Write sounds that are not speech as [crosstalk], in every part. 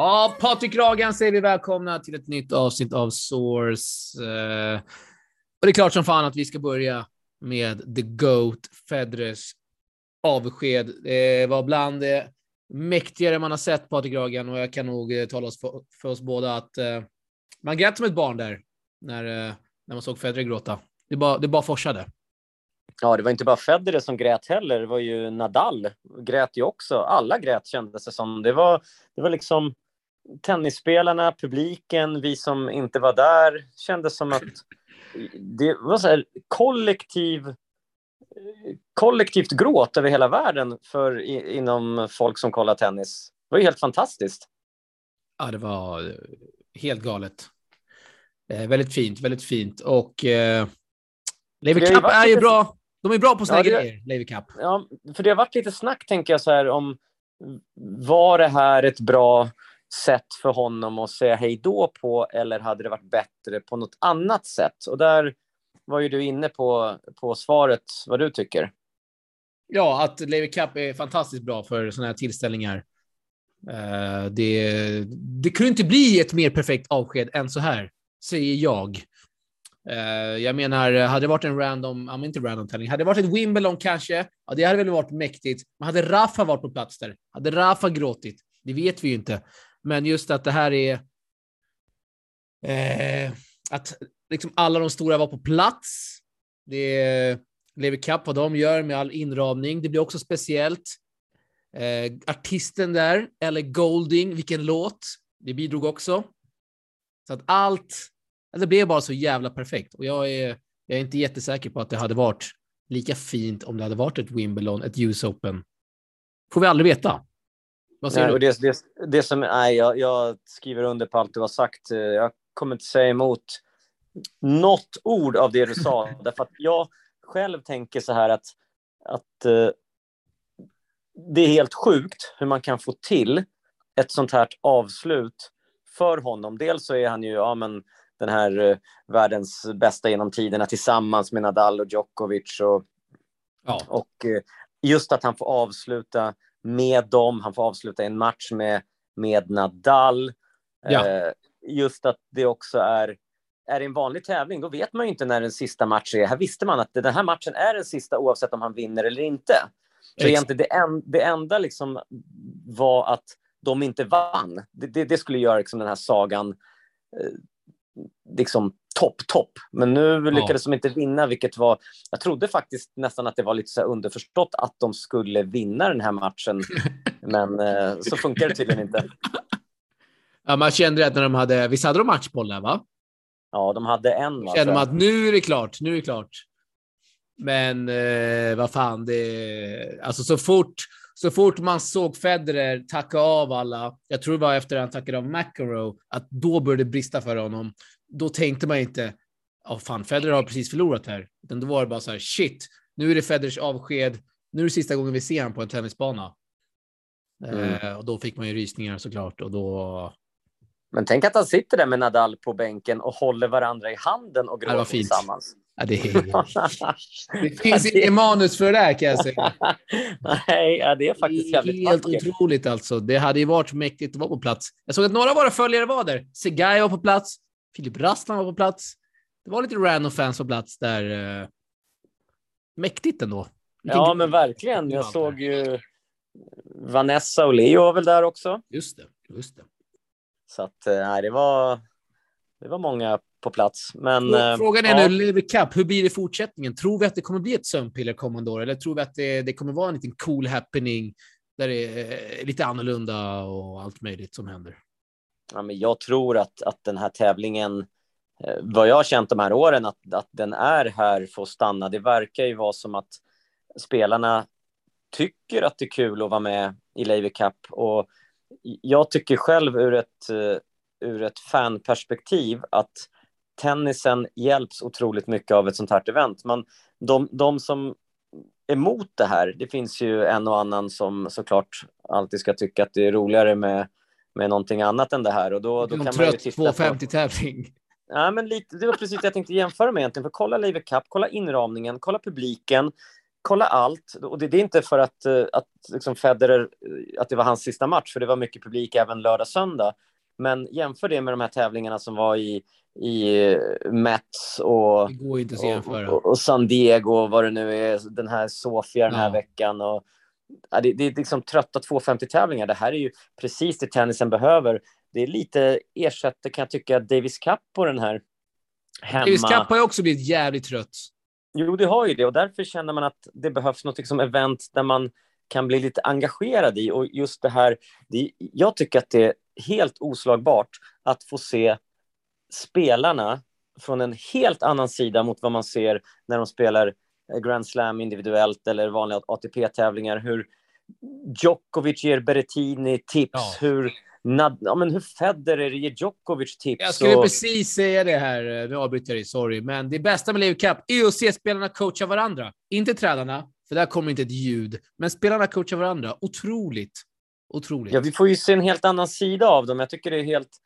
Ja, Patrik Ragan säger vi välkomna till ett nytt avsnitt av Source. Eh, och det är klart som fan att vi ska börja med The GOAT, Federers avsked. Det var bland det mäktigare man har sett, Patrik Ragan, och jag kan nog eh, tala för, för oss båda att eh, man grät som ett barn där när, eh, när man såg Federer gråta. Det bara, det bara forsade. Ja, det var inte bara Federer som grät heller. Det var ju Nadal grät ju också. Alla grät kändes det som. Det var, det var liksom tennisspelarna, publiken, vi som inte var där. Kändes som att det var så här kollektiv kollektivt gråt över hela världen för inom folk som kollar tennis. Det var ju helt fantastiskt. Ja, det var helt galet. Eh, väldigt fint, väldigt fint. Och eh, Lever Cup är ju bra. De är bra på sina ja, grejer, Lever Cup. Ja, för det har varit lite snack, tänker jag, så här om var det här ett bra sätt för honom att säga hej då på eller hade det varit bättre på något annat sätt? Och där var ju du inne på, på svaret vad du tycker. Ja, att Lever Cup är fantastiskt bra för sådana här tillställningar. Uh, det, det kunde inte bli ett mer perfekt avsked än så här, säger jag. Uh, jag menar, hade det varit en random, ja, inte random tävling, hade det varit ett Wimbledon kanske, ja, det hade väl varit mäktigt. Men hade Rafa varit på plats där? Hade Rafa gråtit? Det vet vi ju inte. Men just att det här är... eh, att liksom alla de stora var på plats. Det är Lever Cup, vad de gör med all inramning. Det blir också speciellt. Eh, artisten där, eller Golding, vilken låt. Det bidrog också. Så att allt, alltså det blev bara så jävla perfekt. Och jag är, jag är inte jättesäker på att det hade varit lika fint om det hade varit ett Wimbledon, ett US Open. Får vi aldrig veta. Vad säger nej, du? Det, det, det som, nej, jag, jag, skriver under på allt du har sagt. Jag kommer inte säga emot något ord av det du sa. [laughs] därför att jag själv tänker så här att, att uh, det är helt sjukt hur man kan få till ett sånt här avslut för honom. Dels så är han ju ja, men, den här uh, världens bästa genom tiderna tillsammans med Nadal och Djokovic. Och, ja. och uh, just att han får avsluta med dem, han får avsluta en match med, med Nadal. Ja. just att det också är är en vanlig tävling, då vet man ju inte när den sista matchen är. Här visste man att den här matchen är den sista oavsett om han vinner eller inte. Så egentligen det, en, det enda liksom var att de inte vann. Det, det, det skulle göra liksom den här sagan eh, liksom topp, topp. Men nu lyckades ja. de inte vinna, vilket var... Jag trodde faktiskt nästan att det var lite så underförstått att de skulle vinna den här matchen. [laughs] Men eh, så funkar det tydligen inte. [laughs] Ja, man kände att när de hade... Visst hade de matchboll där, va? Ja, de hade en. Va? Känner man att nu är det klart, nu är det klart. Men eh, vad fan, det... Alltså så fort, så fort man såg Federer tacka av alla, jag tror det var efter han tackade av McEnroe, att då började det brista för honom. Då tänkte man inte, ja oh, fan, Federer har precis förlorat här. Utan då var det bara så här, shit, nu är det Federers avsked. Nu är det sista gången vi ser honom på en tennisbana. Mm. Eh, och då fick man ju rysningar såklart och då, men tänk att han sitter där med Nadal på bänken och håller varandra i handen och gråter tillsammans. Ja, det, är... [laughs] det finns inte manus för det där kan jag säga. Nej, ja, det är faktiskt jävligt det är Helt vackert. otroligt alltså. Det hade ju varit mäktigt att vara på plats. Jag såg att några av våra följare var där. Segai var på plats. Filip Rastland var på plats. Det var lite random fans på plats där. Eh, mäktigt ändå. Vilken ja, men verkligen. Jag såg ju Vanessa och Leo var väl där också. Just det, just det. Så att, eh, nej, det var, det var många på plats. Men, eh, Frågan är ja. nu, Lever Cup, hur blir det i fortsättningen? Tror vi att det kommer bli ett sömnpiller kommande år? Eller tror vi att det, det kommer vara en liten cool happening där det är lite annorlunda och allt möjligt som händer? Ja, men jag tror att, att den här tävlingen, eh, vad jag har känt de här åren, att, att den är här för att stanna. Det verkar ju vara som att spelarna tycker att det är kul att vara med i Lever Cup och jag tycker själv ur ett, ur ett fanperspektiv att tennisen hjälps otroligt mycket av ett sånt här event. Man, de, de som är emot det här, det finns ju en och annan som såklart alltid ska tycka att det är roligare med, med någonting annat än det här. Och då, då kan man ju titta 250-tävling. Ja, men lite, det var precis det jag tänkte jämföra med egentligen. För kolla Lever Cup, kolla inramningen, kolla publiken, kolla allt. Och det, det är inte för att, eh, att liksom Federer, eh, att det var hans sista match, för det var mycket publik även lördag, söndag. Men jämför det med de här tävlingarna som var i, i eh, Mets och, och, och, och, San Diego och vad det nu är, den här Sofia den här ja. veckan. Och, ja, det, det, är liksom trötta 250-tävlingar. Det här är ju precis det tennisen behöver. Det är lite ersätter, kan jag tycka, Davis Cup på den här hemma. Davis Cup har ju också blivit jävligt trött. Jo, det har ju det och därför känner man att det behövs något som event där man kan bli lite engagerad i och just det här. Det, jag tycker att det är helt oslagbart att få se spelarna från en helt annan sida mot vad man ser när de spelar Grand Slam individuellt eller vanliga ATP-tävlingar. Hur Djokovic ger Berrettini tips, ja. hur Nad ja, men hur Federer ger Djokovic tips. Jag skulle och... precis säga det här. Nu avbryter jag dig, sorry. Men det bästa med Lever Cup är att se spelarna coacha varandra. Inte tränarna, för där kommer inte ett ljud. Men spelarna coachar varandra. Otroligt. Otroligt. Ja, vi får ju se en helt annan sida av dem. Jag tycker det är helt,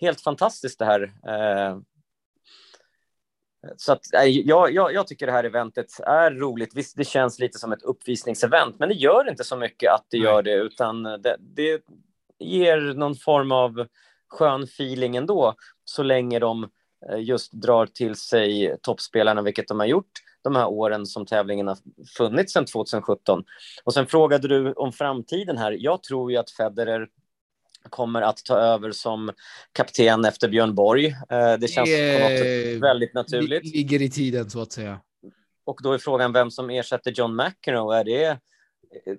helt fantastiskt det här. Eh... Så att, jag, jag, jag, tycker det här eventet är roligt. Visst, det känns lite som ett uppvisningsevent, men det gör inte så mycket att det Nej. gör det, utan det, det, ger någon form av skön feeling ändå, så länge de just drar till sig toppspelarna, vilket de har gjort de här åren som tävlingen har funnits sedan 2017. Och sen frågade du om framtiden här. Jag tror ju att Federer kommer att ta över som kapten efter Björn Borg. Eh, det känns det sätt väldigt naturligt. Ligger i tiden så att säga. Och då är frågan vem som ersätter John McEnroe. Är det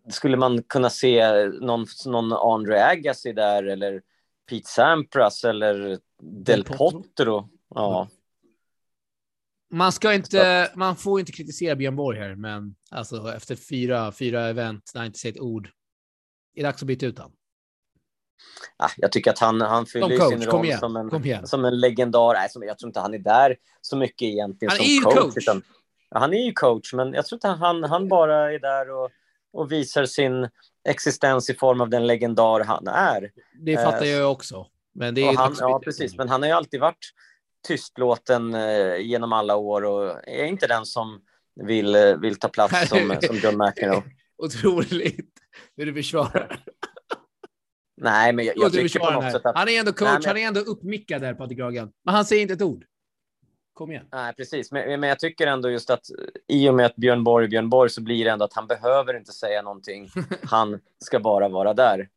skulle man kunna se någon, någon Andre Agassi där eller Pete Sampras eller Del Potro? Ja. Man ska inte, man får inte kritisera Björn Borg här, men alltså efter fyra, fyra event när han inte säger ett ord. Är det dags att byta ut honom? Ah, jag tycker att han, han fyller coach, sin roll som en, som en legendar. Nej, som, jag tror inte han är där så mycket egentligen han som är ju coach. coach. Utan, ja, han är ju coach, men jag tror inte han, han bara är där och och visar sin existens i form av den legendar han är. Det fattar eh, jag också. Men det är han, ja, precis. Men han har ju alltid varit tystlåten eh, genom alla år och är inte den som vill, eh, vill ta plats som, som John McEnroe. [laughs] Otroligt hur du försvarar. Nej, men jag, jag tycker på något sätt att... Han är ändå coach, Nej, men... han är ändå uppmickad där, Patrik Ragan. Men han säger inte ett ord. Kom igen. Nej, precis. Men, men jag tycker ändå just att i och med att Björn Borg Björn Borg så blir det ändå att han behöver inte säga någonting. [laughs] Han ska bara vara där.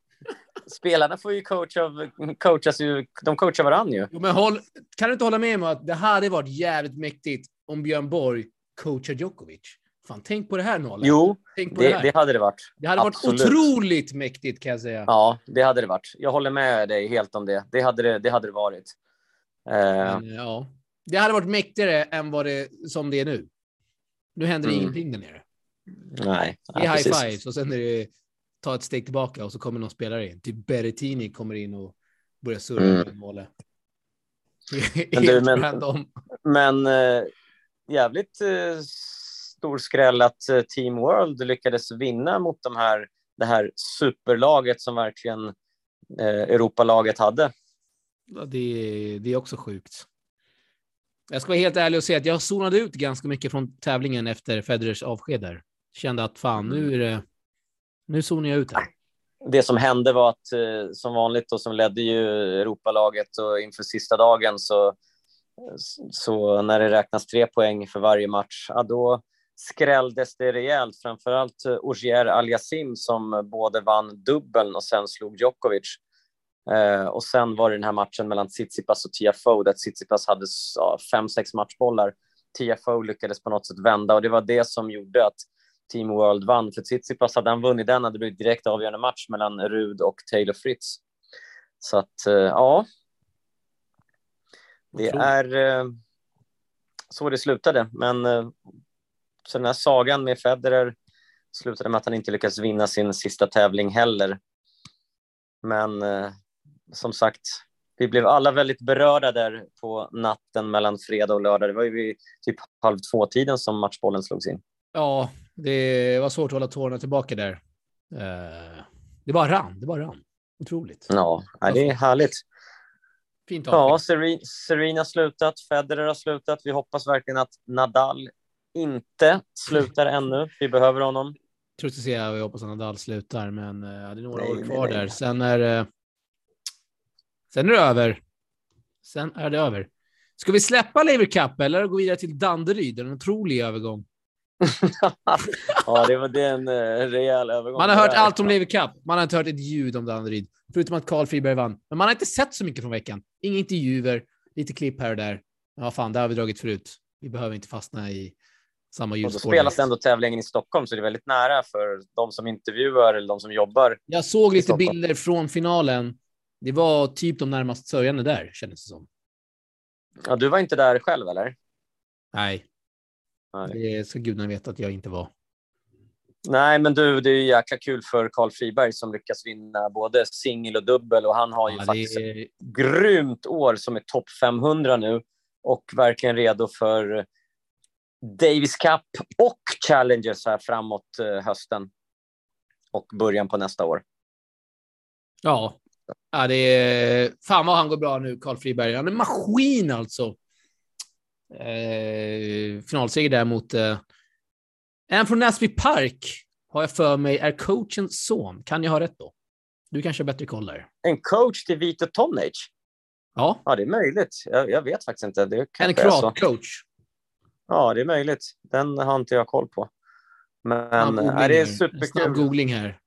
Spelarna får ju coach av, coachas ju, de coachar varandra ju. Jo, men håll, kan du inte hålla med mig att det hade varit jävligt mäktigt om Björn Borg coachar Djokovic? Fan, tänk på det här Nolle. Jo, det, det, det, hade det varit. Det hade Absolut. varit otroligt mäktigt kan jag säga. Ja, det hade det varit. Jag håller med dig helt om det. Det hade det, det, hade det varit. Men, uh, ja. Det hade varit mäktigare än vad det som det är nu. Nu händer mm. ingenting där nere. Nej. Det är high precis. fives och sen är det ta ett steg tillbaka och så kommer någon spelare in. Typ Berrettini kommer in och börjar surra mm. med målet. [laughs] Men, du, men, men äh, jävligt äh, stor skräll att äh, Team World lyckades vinna mot de här, det här superlaget som verkligen Europalaget hade. Ja, det, det är också sjukt. Jag ska vara helt ärlig och säga att jag zonade ut ganska mycket från tävlingen efter Federers avsked där. Kände att fan, nu är det... Nu zonar jag ut här. Det som hände var att eh, som vanligt och som ledde ju Europalaget och inför sista dagen så, så när det räknas tre poäng för varje match, ja, då skrälldes det rejält. Framförallt eh, Ogier Aliasim som både vann dubbeln och sen slog Djokovic. Eh, och sen var det den här matchen mellan Tsitsipas och Tiafoe där Tsitsipas hade ja, fem, sex matchbollar. Tiafoe lyckades på något sätt vända och det var det som gjorde att Team World vann. För Tsitsipas, hade han vunnit den hade det blivit direkt avgörande match mellan Rud och Taylor Fritz. Så att, eh, ja. Det är eh, så det slutade. Men eh, så den här sagan med Federer slutade med att han inte lyckades vinna sin sista tävling heller. Men som sagt, vi blev alla väldigt berörda där på natten mellan fredag och lördag. Det var ju vid typ halv två-tiden som matchbollen slogs in. Ja, det var svårt att hålla tårarna tillbaka där. Eh, det bara rann, det bara rann. Otroligt. Ja, det är härligt. Fint Ja, Serena har slutat, Federer har slutat. Vi hoppas verkligen att Nadal inte slutar ännu. Vi behöver honom. Jag tror inte säga jag hoppas att Nadal slutar, men uh, det är några nej, år kvar nej, nej. där. Sen är, uh, sen är det över. Sen är det över. Ska vi släppa Lever Cup eller gå vidare till Danderyd? En otrolig övergång. [laughs] ja, det var det en uh, rejäl övergång. Man har hört allt om Lever Cup. Man har inte hört ett ljud om Danderyd, förutom att Karl Friberg vann. Men man har inte sett så mycket från veckan. Inga intervjuer, lite klipp här och där. Ja, fan, det har vi dragit förut. Vi behöver inte fastna i samma ljusspår. Och så spelas ändå tävlingen i Stockholm, så det är väldigt nära för de som intervjuar eller de som jobbar. Jag såg lite bilder från finalen. Det var typ de närmast sörjande där, kändes det som. Ja, du var inte där själv, eller? Nej. Nej. Det ska gudarna veta att jag inte var. Nej, men du, det är jäkla kul för Karl Friberg som lyckas vinna både singel och dubbel och han har ju ja, faktiskt är... ett grymt år som är topp 500 nu och verkligen redo för Davis Cup och Challengers här framåt eh, hösten och början på nästa år. Ja, ja det är... Fan vad han går bra nu, Karl Friberg. Han är maskin alltså. Eh, finalseger där mot... Eh, en från Näsby Park har jag för mig är coachens son. Kan jag ha rätt då? Du kanske har bättre koll där. En coach till Vito Tonage? Ja. Ja, det är möjligt. Jag, jag vet faktiskt inte. Det en kroat-coach. Ja, det är möjligt. Den har inte jag koll på. Men är det är superkul. Snabb googling här.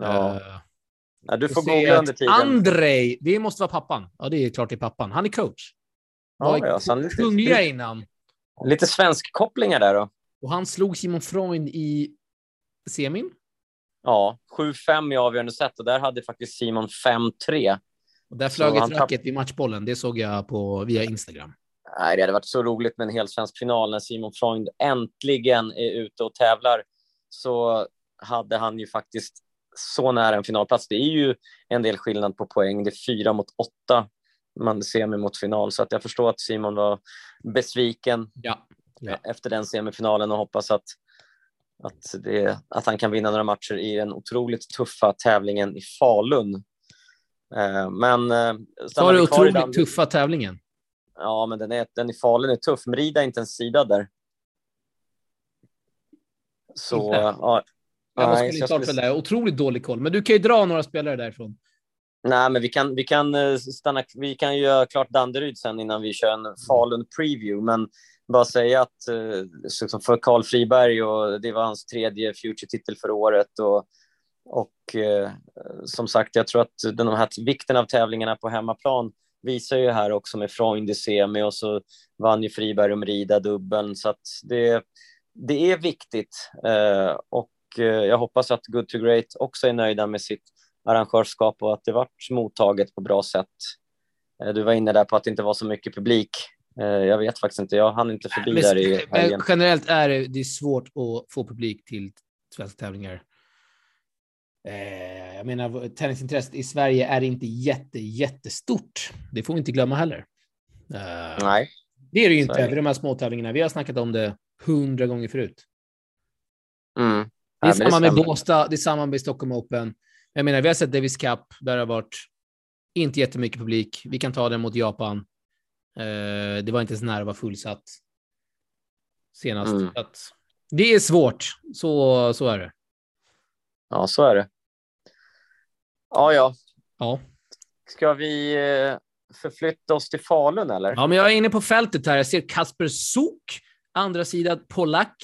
Ja. Uh, ja du får googla under tiden. Andrej, det måste vara pappan. Ja, det är klart det är pappan. Han är coach. Ja, ja, lite, kungliga innan. Lite svensk kopplingar där då. Och han slog Simon Freund i semin. Ja, 7-5 i avgörande set och där hade faktiskt Simon 5-3. Och där flög ett racket i matchbollen. Det såg jag på via Instagram. Nej, det hade varit så roligt med en hel svensk final när Simon Freund äntligen är ute och tävlar. Så hade han ju faktiskt så nära en finalplats. Det är ju en del skillnad på poäng. Det är fyra mot åtta man semi mot final, så att jag förstår att Simon var besviken ja. Ja. efter den semifinalen och hoppas att, att, det, att han kan vinna några matcher i den otroligt tuffa tävlingen i Falun. Eh, men... Eh, Sa du otroligt tuffa tävlingen? Ja, men den, är, den i Falun är tuff. Merida är inte ens sidad där. Så, inte. ja. Jag måste nej, klart skulle... för det. Otroligt dålig koll. Men du kan ju dra några spelare därifrån. Nej, men vi kan, vi kan eh, stanna. Vi kan göra klart Danderyd sen innan vi kör en Falun preview. Men bara säga att liksom för Karl Friberg och det var hans tredje Future-titel för året och och eh, som sagt, jag tror att den här vikten av tävlingarna på hemmaplan visar ju här också med Freund i semi och så vann ju Friberg och Merida dubbeln så att det, det är viktigt eh, och eh, jag hoppas att Good to Great också är nöjda med sitt arrangörskap och att det vart mottaget på bra sätt. Eh, du var inne där på att det inte var så mycket publik. Eh, jag vet faktiskt inte, jag hann inte förbi men, där i helgen. Generellt är det, det är svårt att få publik till svenska tävlingar. Eh, jag menar, tennisintresset i Sverige är inte jätte, jättestort. Det får vi inte glömma heller. Nej. Det är det ju inte över de här småtävlingarna. Vi har snackat om det hundra gånger förut. Mm. Det är samma med Båstad, det är samma med Stockholm Open. Jag menar, vi har sett Davis Cup, där det har varit inte jättemycket publik. Vi kan ta den mot Japan. Eh, det var inte ens nära att vara fullsatt senast. Mm. det är svårt, så, så är det. Ja, så är det. Ja, ja. Ja. Ska vi eh, förflytta oss till Falun eller? Ja, men jag är inne på fältet här. Jag ser Kasper Sok, andra sidan Polack.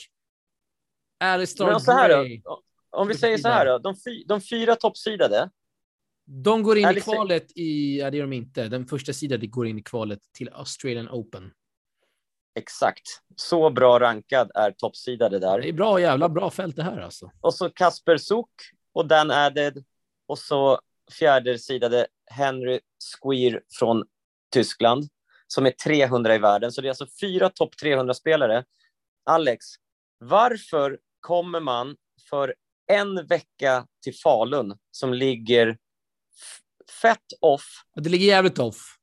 Alistair men så här då, Om vi säger så här då, de, fy, de fyra toppsidade. De går in i kvalet i, ja det gör de inte, den första sidan går in i kvalet till Australian Open. Exakt. Så bra rankad är toppsidade där. Det är bra, jävla bra fält det här alltså. Och så Kasper Sok och Dan Added och så fjärdesidade Henry Squeer från Tyskland som är 300 i världen. Så det är alltså fyra topp 300-spelare. Alex, varför kommer man för en vecka till Falun som ligger fett off? Det ligger jävligt off.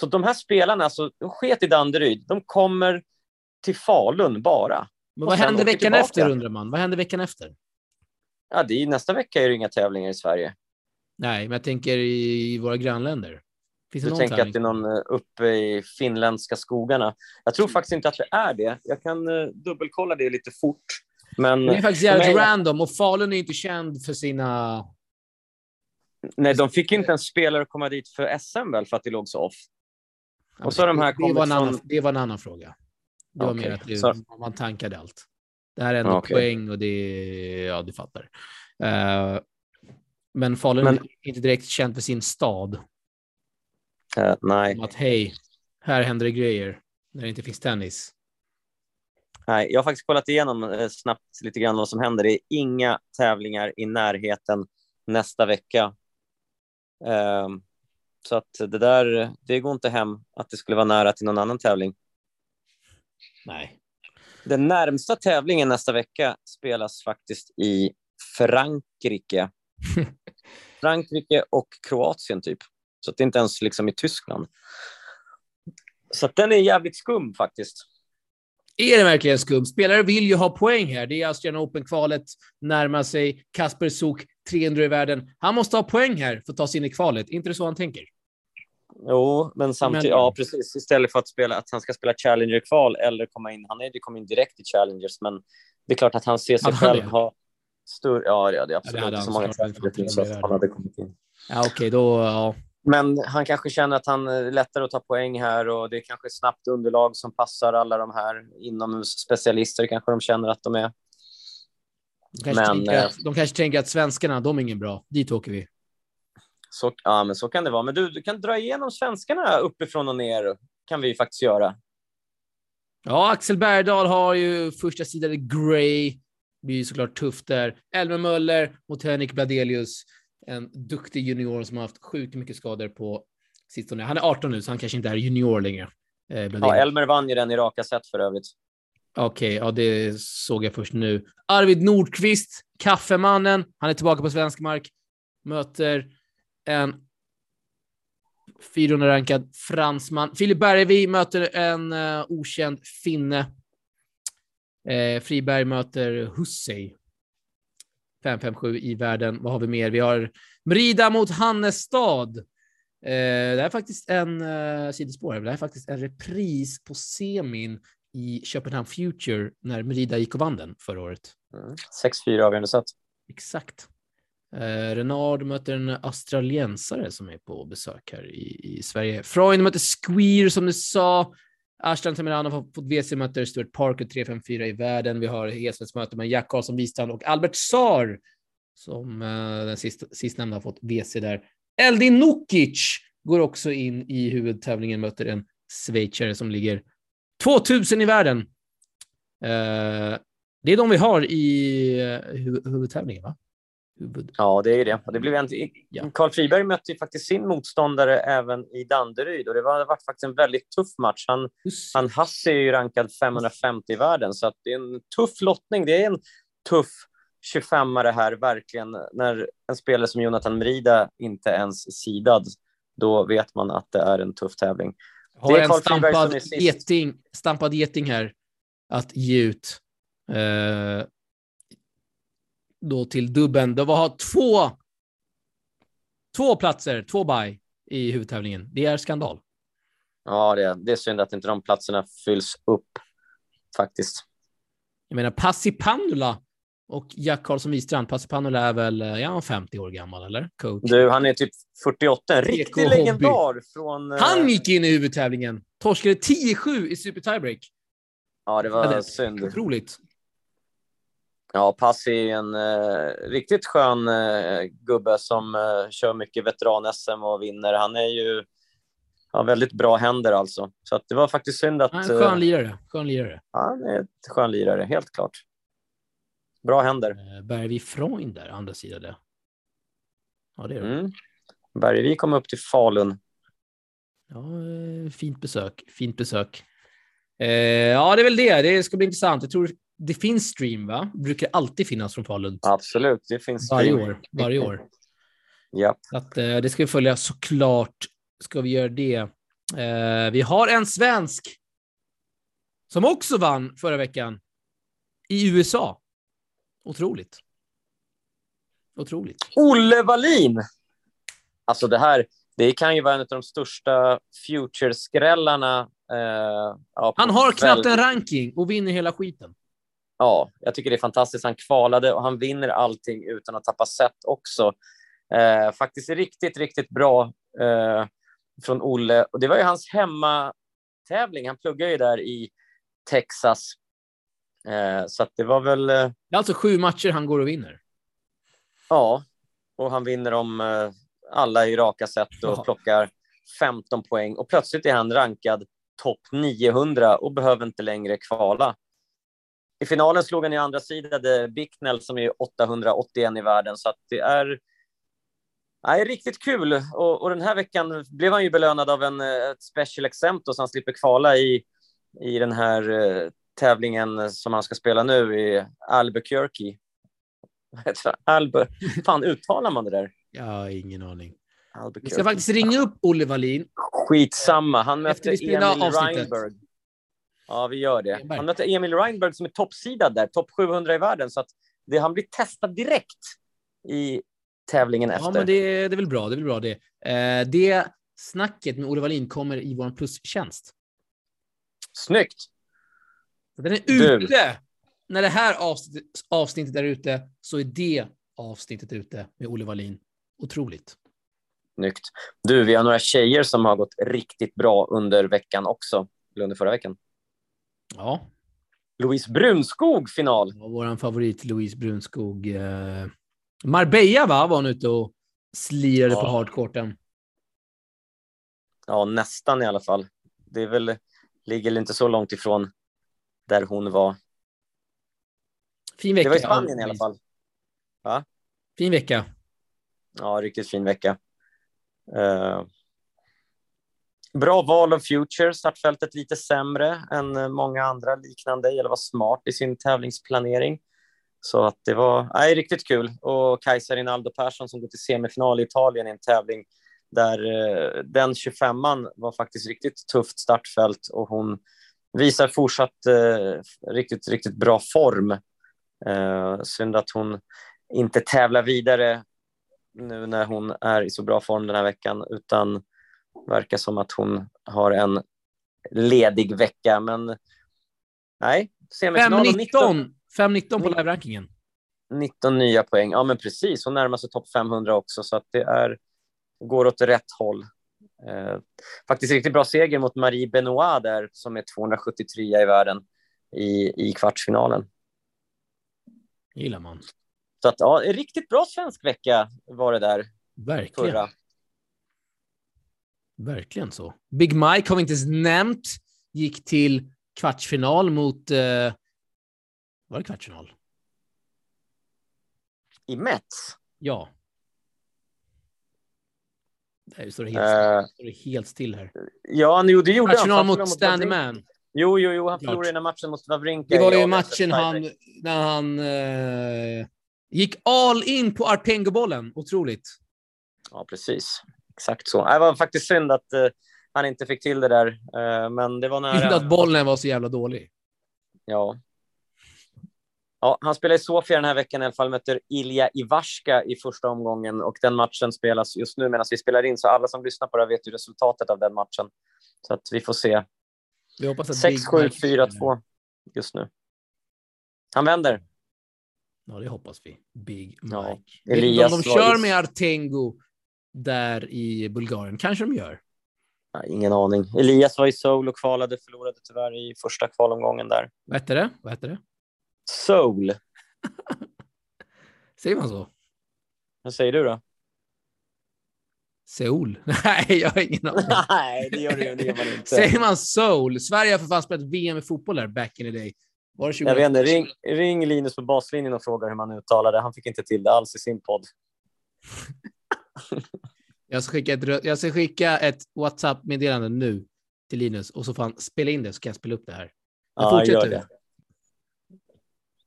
Så de här spelarna, alltså, de sket i Danderyd, de kommer till Falun bara. Men vad händer veckan tillbaka. efter undrar man? Vad händer veckan efter? Ja, det är, nästa vecka är det inga tävlingar i Sverige. Nej, men jag tänker i våra grannländer. Finns du tänker att det är någon eh, uppe i finländska skogarna. Jag tror faktiskt inte att det är det. Jag kan uh, dubbelkolla det lite fort. Men, det är faktiskt jävligt mig... random och Falun är inte känd för sina... Nej, de fick inte ens spelare komma dit för SM väl, för att det låg så off. Ja, och så de här det, var en annan, det var en annan fråga. Det var okay. mer att det, så... man tankade allt. Det här är ändå okay. poäng och det, ja, du fattar. Uh, men Falun men... är inte direkt känd för sin stad. Uh, nej. Att hej, här händer det grejer när det inte finns tennis. Nej, jag har faktiskt kollat igenom eh, snabbt lite grann vad som händer. Det är inga tävlingar i närheten nästa vecka. Eh, så att det där, det går inte hem att det skulle vara nära till någon annan tävling. Nej. Den närmsta tävlingen nästa vecka spelas faktiskt i Frankrike. [laughs] Frankrike och Kroatien typ. Så det är inte ens liksom i Tyskland. Så den är jävligt skum faktiskt. Är det verkligen skum? Spelare vill ju ha poäng här. Det är Australian Open-kvalet, närmar sig. Kasper Sok, 300 i världen. Han måste ha poäng här för att ta sig in i kvalet. Inte det så han tänker? Jo, men samtidigt, men... ja precis. Istället för att, spela, att han ska spela Challenger-kval eller komma in. Han är ju kommit in direkt i Challengers, men det är klart att han ser sig han själv ha större... Ja, det är det absolut. Ja, det hade så många så att han hade kommit in. Ja, okej, okay, då... Ja. Men han kanske känner att han är lättare att ta poäng här och det är kanske snabbt underlag som passar alla de här inomhusspecialister kanske de känner att de är. De kanske, men, att, de kanske tänker att svenskarna, de är ingen bra. Dit åker vi. Så, ja, men så kan det vara. Men du, du kan dra igenom svenskarna uppifrån och ner. kan vi faktiskt göra. Ja, Axel Bergdahl har ju första sidan Grey. Det blir såklart tufft där. Elmer Möller mot Henrik Bladelius en duktig junior som har haft sjukt mycket skador på sistone. Han är 18 nu, så han kanske inte är junior längre. Eh, ja, Elmer vann ju den i raka set för övrigt. Okej, okay, ja, det såg jag först nu. Arvid Nordqvist, kaffemannen. Han är tillbaka på svensk mark. Möter en 400-rankad fransman. Filip Bergevi möter en uh, okänd finne. Eh, Friberg möter Hussey. 557 i världen. Vad har vi mer? Vi har Mrida mot Hannestad. Eh, det är faktiskt en eh, sidospår. Det är faktiskt en repris på semin i Köpenhamn Future när Merida gick och vann den förra året. Mm. 6-4 avgörande set. Exakt. Eh, Renard möter en australiensare som är på besök här i, i Sverige. Freund möter Squeer som du sa. Ashton Semirano har fått WC möter Stuart Parker 3-5-4 i världen. Vi har Hesvets möte med Jack Karlsson Wistrand och Albert Saar som uh, den sist, sistnämnda har fått WC där. Eldin Nukic går också in i huvudtävlingen, möter en schweizare som ligger 2000 i världen. Uh, det är de vi har i uh, huvudtävlingen, va? Huvud. Ja, det är det. det blev en... ja. Carl Friberg mötte ju faktiskt sin motståndare även i Danderyd och det var, det var faktiskt en väldigt tuff match. Han, han Hasse är ju rankad 550 i världen, så det är en tuff lottning. Det är en tuff 25-are här, verkligen. När en spelare som Jonathan Mrida inte ens sidad, då vet man att det är en tuff tävling. Har det är en stampad geting, stampad geting här att ge ut. Uh, då till dubben. Det var två, två platser, två by i huvudtävlingen. Det är skandal. Ja, det är, det är synd att inte de platserna fylls upp faktiskt. Jag menar Passipannula och Jack Karlsson Wistrand. Passipannula är väl ja, han 50 år gammal, eller? Coach. Du, han är typ 48. En riktig legendar från... Eh, han gick in i huvudtävlingen. Torskade 10-7 i Super Tiebreak. Ja, det var ja, det synd. Otroligt. Ja, Passi är en eh, riktigt skön eh, gubbe som eh, kör mycket veteran-SM och vinner. Han är ju har väldigt bra händer alltså. Så det var faktiskt synd att... En skön eh, lirare. Skön lirare. Han är ett skön lirare, helt klart. Bra händer. Eh, Bergvik Freund där, andra sidan det. Ja, det är det. Mm. Bergvik kom upp till Falun. Ja, eh, fint besök. Fint besök. Eh, ja, det är väl det. Det ska bli intressant. Jag tror det finns stream, va? Det brukar alltid finnas från Falun. Absolut, det finns varje stream. år. Varje år. ja. att, eh, det ska vi följa såklart. Ska vi göra det. Eh, vi har en svensk som också vann förra veckan i USA. Otroligt. Otroligt. Olle Wallin! Alltså det här, det kan ju vara en av de största future-skrällarna. Eh, ja, han har knappt en ranking och vinner hela skiten. Ja, jag tycker det är fantastiskt. Han kvalade och han vinner allting utan att tappa set också. Eh, faktiskt riktigt, riktigt bra eh, från Olle. Och det var ju hans hemmatävling. Han pluggar ju där i Texas. Eh, så det var väl... Eh, det är alltså sju matcher han går och vinner. Ja, och han vinner om eh, alla i raka set och ja. plockar 15 poäng. Och plötsligt är han rankad topp 900 och behöver inte längre kvala. I finalen slog han i andra sidade Bicknell som är 881 i världen, så att det är Nej, riktigt kul. Och, och, den här veckan blev han ju belönad av en ett special exempt så han slipper kvala i, i den här uh, tävlingen som han ska spela nu i Albuquerque. [laughs] Albert. Fan, uttalar man det där? Jag har ingen aning. Vi ska faktiskt ringa upp Olle Wallin. Skitsamma. Han mötte Emil Reinberg. Ja, vi gör det. Han mötte Emil Reinberg som är toppsidad där, topp 700 i världen. Så att det, han blir testad direkt i tävlingen efter. Ja, men det, det är väl bra. Det är väl bra det. Eh, det snacket med Olle Wallin kommer i vår plustjänst. Snyggt! Den är ute! Du. När det här avsnittet, avsnittet är ute så är det avsnittet ute med Olle Wallin. Otroligt. Snyggt. Du, vi har några tjejer som har gått riktigt bra under veckan också. Eller under förra veckan. Ja. Louise Brunskog final. Ja, vår favorit Louise Brunskog. Eh, Marbella va, var hon ute och slirade ja. på hardcourten. Ja, nästan i alla fall. Det är väl, ligger inte så långt ifrån där hon var. Fin vecka. Det var i Spanien i alla fall. Va? Fin vecka. Ja, riktigt fin vecka. Uh, bra val av future, startfältet lite sämre än eh, många andra liknande, eller var smart i sin tävlingsplanering. Så att det var nej, riktigt kul. Och Kajsa Rinaldo Persson som går till semifinal i Italien i en tävling där eh, den 25an var faktiskt riktigt tufft startfält och hon visar fortsatt eh, riktigt, riktigt bra form. Eh, synd att hon inte tävlar vidare nu när hon är i så bra form den här veckan, utan verkar som att hon har en ledig vecka. Men nej, semifinal 5-19 5-19 på live-rankingen. 19 nya poäng. Ja, men precis. Hon närmar sig topp 500 också, så att det är, går åt rätt håll. Eh, faktiskt riktigt bra seger mot Marie Benoit där, som är 273 i världen i, i kvartsfinalen. gillar man. Så att, ja, en riktigt bra svensk vecka var det där. Verkligen. Förra. Verkligen så. Big Mike har vi inte ens nämnt. Gick till kvartsfinal mot... Eh, var det kvartsfinal? I Mets? Ja. Det står helt, uh, står det helt still här. Ja, jo, det gjorde Kvartsfinal mot Stanley Man. Jo, jo, jo, han förlorade den matchen mot Wawrinka. Det var ju matchen han, när han eh, Gick all in på Arpengo-bollen. Otroligt. Ja, precis. Exakt så. Det var faktiskt synd att uh, han inte fick till det där, uh, men det var nära. Synd att bollen var så jävla dålig. Ja. Ja, han spelar i Sofia den här veckan i alla fall, möter Ilja Ivarska i första omgången och den matchen spelas just nu medan vi spelar in, så alla som lyssnar på det vet ju resultatet av den matchen. Så att vi får se. Vi hoppas att 6-7-4-2 just nu. Han vänder. Ja, det hoppas vi. Big Mike. Ja, Elias om de kör med Artengo där i Bulgarien. Kanske de gör. Nej, ingen aning. Elias var i Seoul och kvalade, förlorade tyvärr i första kvalomgången där. Vad hette det? Vad hette det? Seoul. [laughs] säger man så? Vad säger du då? Seoul? [laughs] Nej, jag har ingen aning. [laughs] Nej, det gör, det, det gör man inte. Säger man Seoul? Sverige har för fan spelat VM i fotboll där back in the day. Var det 20... Jag vet inte, ring, ring Linus på baslinjen och fråga hur man uttalar det. Han fick inte till det alls i sin podd. Jag, ska skicka ett, jag ska skicka ett WhatsApp-meddelande nu till Linus och så får han spela in det så kan jag spela upp det här. Men ja, gör det.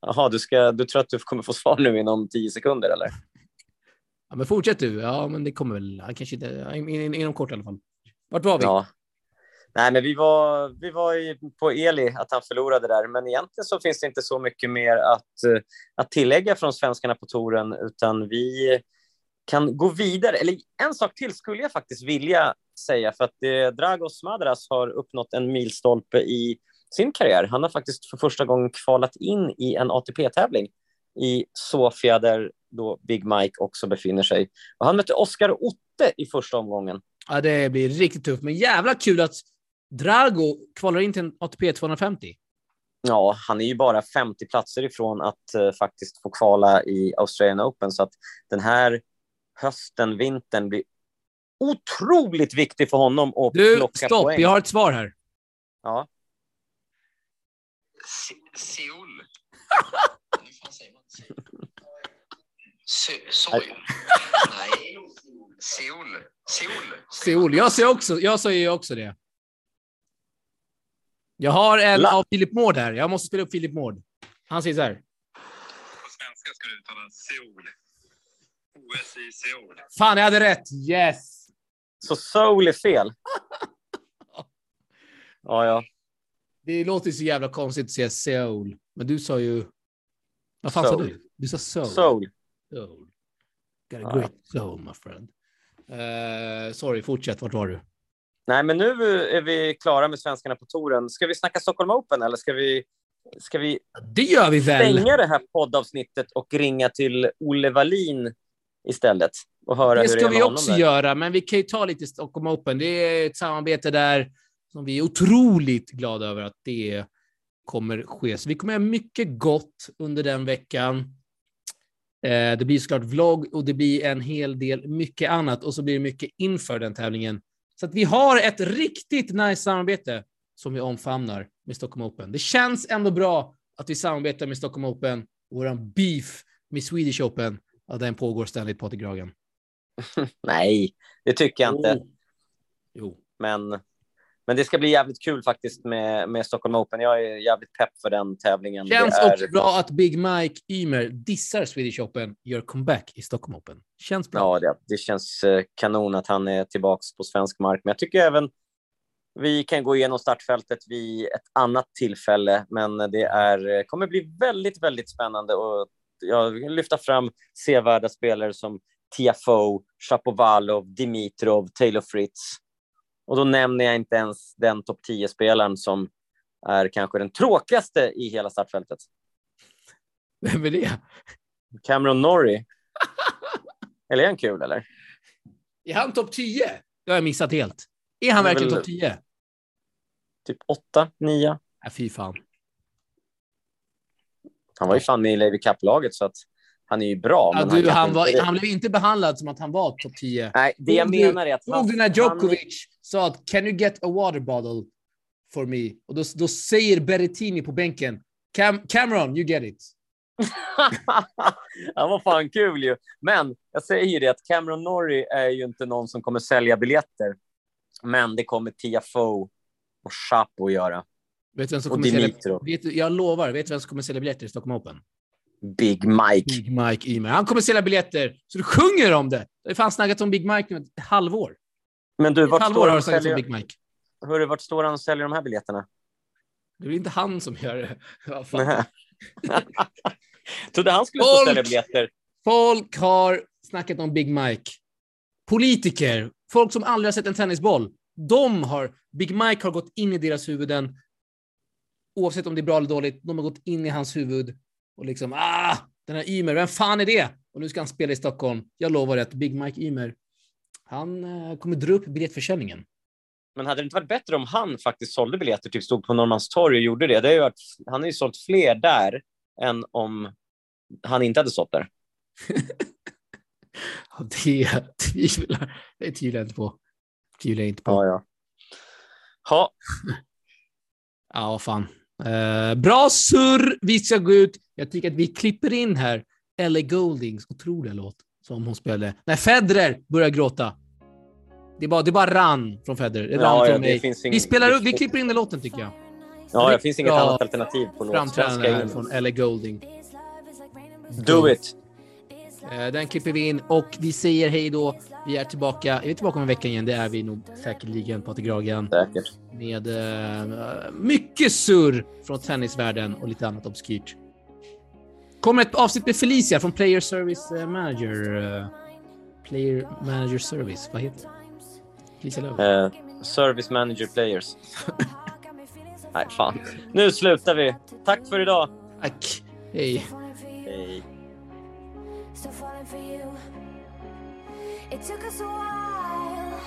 Jaha, du, ska, du tror att du kommer få svar nu inom tio sekunder eller? Ja, men fortsätt du. Ja, men det kommer väl. Kanske inte inom kort i alla fall. Vart var vi? Ja. Nej, men vi var, vi var på Eli, att han förlorade där, men egentligen så finns det inte så mycket mer att, eh, att tillägga från svenskarna på touren, utan vi kan gå vidare. Eller en sak till skulle jag faktiskt vilja säga, för att eh, Dragos Madras har uppnått en milstolpe i sin karriär. Han har faktiskt för första gången kvalat in i en ATP-tävling i Sofia, där då Big Mike också befinner sig. Och han mötte Oscar Otte i första omgången. Ja, det blir riktigt tufft, men jävla kul att Drago kvalar in till en ATP 250. Ja, han är ju bara 50 platser ifrån att uh, faktiskt få kvala i Australian Open, så att den här hösten, vintern blir otroligt viktig för honom att du, plocka stopp, poäng. jag har ett svar här. Ja. Seoul. Säger man? Se- Seoul? Nej. Seoul. Seoul. Seoul. Jag säger också, jag säger ju också det. Jag har en La- av Philip Mård här. Jag måste spela upp Philip Mård. Han säger så här. På svenska ska du uttala Seoul. OS i Seoul. Fan, jag hade rätt. Yes! Så Soul är fel. [laughs] Ja, ja. Det låter ju så jävla konstigt att säga Seoul. Men du sa ju... Vad fan sa Soul. du? Du sa Soul. Soul. Soul. Got a Ja. great soul, my friend. Eh, sorry, fortsätt. Vart var du? Nej, men nu är vi klara med svenskarna på touren. Ska vi snacka Stockholm Open eller ska vi, ska vi Det gör vi väl? stänga det här poddavsnittet och ringa till Olle Wallin istället och höra Det hur ska det med vi också där? göra, men vi kan ju ta lite Stockholm Open. Det är ett samarbete där som vi är otroligt glada över att det kommer ske. Så vi kommer göra mycket gott under den veckan. Eh, Det blir såklart vlogg och det blir en hel del mycket annat och så blir det mycket inför den tävlingen. Så att vi har ett riktigt nice samarbete som vi omfamnar med Stockholm Open. Det känns ändå bra att vi samarbetar med Stockholm Open. Våran beef med Swedish Open, ja, den pågår ständigt, Patrik Gragen. [laughs] Nej, det tycker jag inte. Jo. Jo. Men, men det ska bli jävligt kul faktiskt med, med Stockholm Open. Jag är jävligt pepp för den tävlingen. Känns det är, också bra att Big Mike Ymer dissar Swedish Open, gör comeback i Stockholm Open. Känns bra. Ja, det, det känns eh, kanon att han är tillbaka på svensk mark. Men jag tycker även vi kan gå igenom startfältet vid ett annat tillfälle, men det är, kommer bli väldigt, väldigt spännande och jag vill lyfta fram sevärda spelare som Tiafoe, Shapovalov, Dimitrov, Taylor Fritz. Och då nämner jag inte ens den topp 10-spelaren som är kanske den tråkigaste i hela startfältet. Vem är det? Cameron Norrie. [laughs] eller är han kul, eller? Är han topp 10? Det har jag missat helt. Är han är verkligen topp 10? Typ 8, 9. Nej, fy fan. Han var ju fan med i Levi Cup-laget, så att han är ju bra. Ja, du, han, inte- var, han blev inte behandlad som att han var topp 10. Nej, det jag du- menar är att Såg du när Djokovic sa att “Can you get a water bottle for me?” Och då, då säger Berrettini på bänken Cam “Cameron, you get it”. [laughs] han var fan kul ju. Men jag säger ju det att Cameron Norrie är ju inte någon som kommer sälja biljetter. Men det kommer Tiafoe och Chapo att göra. Vet du vem som kommer sälja... Vet jag lovar, vet du vem som kommer sälja biljetter i Stockholm Open? Big Mike. Big Mike Ymer. Han kommer sälja biljetter, så du sjunger om det. Det har fan snackat om Big Mike nu ett halvår. Men du, vart halvår står, han och snackats säljer, Big Mike. hörru, vart står han och säljer de här biljetterna? Det är inte han som gör det. [laughs] Nej. [laughs] Trodde han skulle Folk! sälja biljetter. Folk har snackat om Big Mike. Politiker, folk som aldrig har sett en tennisboll, de har, Big Mike har gått in i deras huvuden. Oavsett om det är bra eller dåligt, de har gått in i hans huvud och liksom, ah, den här Ymer, vem fan är det? Och nu ska han spela i Stockholm. Jag lovar att Big Mike Ymer, han eh, kommer dra upp biljettförsäljningen. Men hade det inte varit bättre om han faktiskt sålde biljetter, typ stod på Norrmalmstorg och gjorde det? det har ju varit, han har ju sålt fler där än om han inte hade stått där. [laughs] Ja, det tvivlar, det tvivlar jag inte på. Tvivlar jag inte på. Ja, ja. Ha, Ja, [laughs] fan. Eh, bra surr! Vi ska gå ut. Jag tycker att vi klipper in här Ellie Goldings otroliga låt som hon spelade. När Federer börjar gråta. Det bara, det bara rann från Federer. Det rann Ja, från ja, det mig. finns ing- Vi, spelar vi klipper in den låten tycker jag. ja, det finns inget annat alternativ på låt. Framträdande från Ellie Golding. Do it! Eh, den klipper vi in och vi säger hej då. Vi är tillbaka. Är vi tillbaka om en vecka igen? Det är vi nog säkerligen, Patrik Gragen. Säkert. Med uh, mycket surr från tennisvärlden och lite annat obskyrt. Kommer ett avsnitt med Felicia från Player Service eh, Manager. Player Manager Service, vad heter det? Felicia Lööf. Uh, service Manager Players. [laughs] Nej, fan. Nu slutar vi. Tack för idag. Tack. Hej. Hej. still falling for you. It took us a while,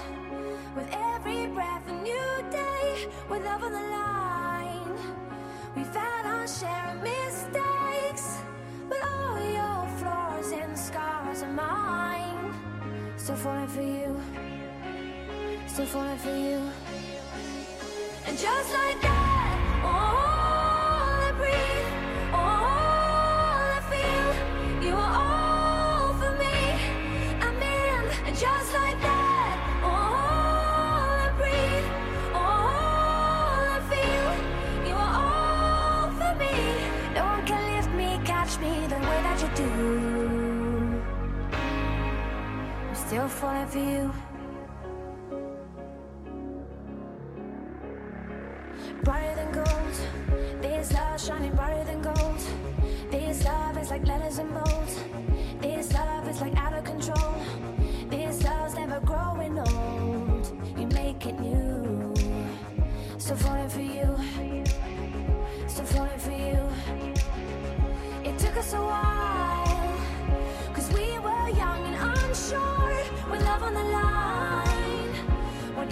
with every breath a new day, with love on the line. We found our share of mistakes, but all your flaws and scars are mine. Still falling for you, still falling for you, and just like that. falling for you. Brighter than gold, this love shining brighter than gold. This love is like letters in bold. This love is like out of control. This love's never growing old. You make it new. So falling for you. So falling for you. It took us a while. on the line. When